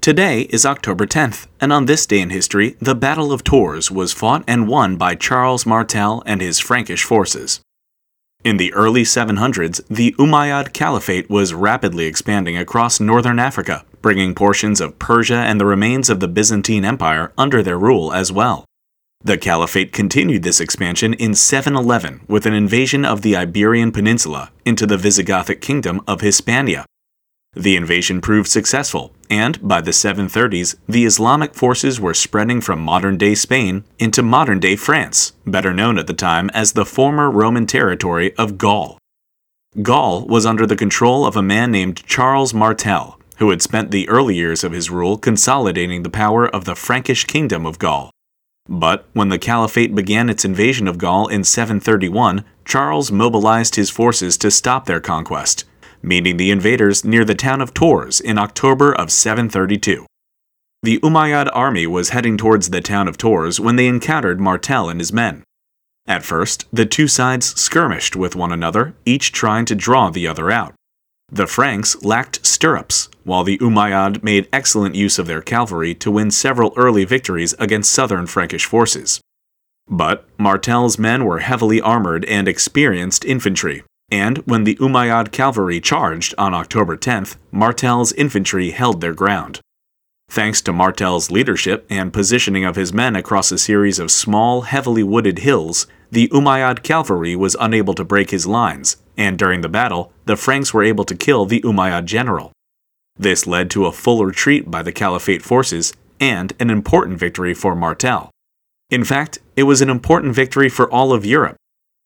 Today is October 10th, and on this day in history, the Battle of Tours was fought and won by Charles Martel and his Frankish forces. In the early 700s, the Umayyad Caliphate was rapidly expanding across northern Africa, bringing portions of Persia and the remains of the Byzantine Empire under their rule as well. The Caliphate continued this expansion in 711 with an invasion of the Iberian Peninsula into the Visigothic kingdom of Hispania. The invasion proved successful, and by the 730s, the Islamic forces were spreading from modern day Spain into modern day France, better known at the time as the former Roman territory of Gaul. Gaul was under the control of a man named Charles Martel, who had spent the early years of his rule consolidating the power of the Frankish kingdom of Gaul. But when the Caliphate began its invasion of Gaul in 731, Charles mobilized his forces to stop their conquest, meeting the invaders near the town of Tours in October of 732. The Umayyad army was heading towards the town of Tours when they encountered Martel and his men. At first, the two sides skirmished with one another, each trying to draw the other out. The Franks lacked stirrups, while the Umayyad made excellent use of their cavalry to win several early victories against southern Frankish forces. But Martel's men were heavily armored and experienced infantry, and when the Umayyad cavalry charged on October 10th, Martel's infantry held their ground. Thanks to Martel's leadership and positioning of his men across a series of small, heavily wooded hills, the Umayyad cavalry was unable to break his lines, and during the battle, the Franks were able to kill the Umayyad general. This led to a full retreat by the Caliphate forces and an important victory for Martel. In fact, it was an important victory for all of Europe.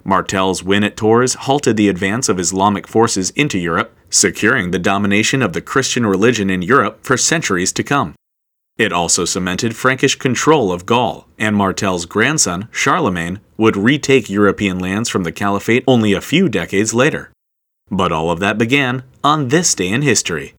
Martel's win at Tours halted the advance of Islamic forces into Europe, securing the domination of the Christian religion in Europe for centuries to come. It also cemented Frankish control of Gaul, and Martel's grandson, Charlemagne, would retake European lands from the Caliphate only a few decades later. But all of that began on this day in history.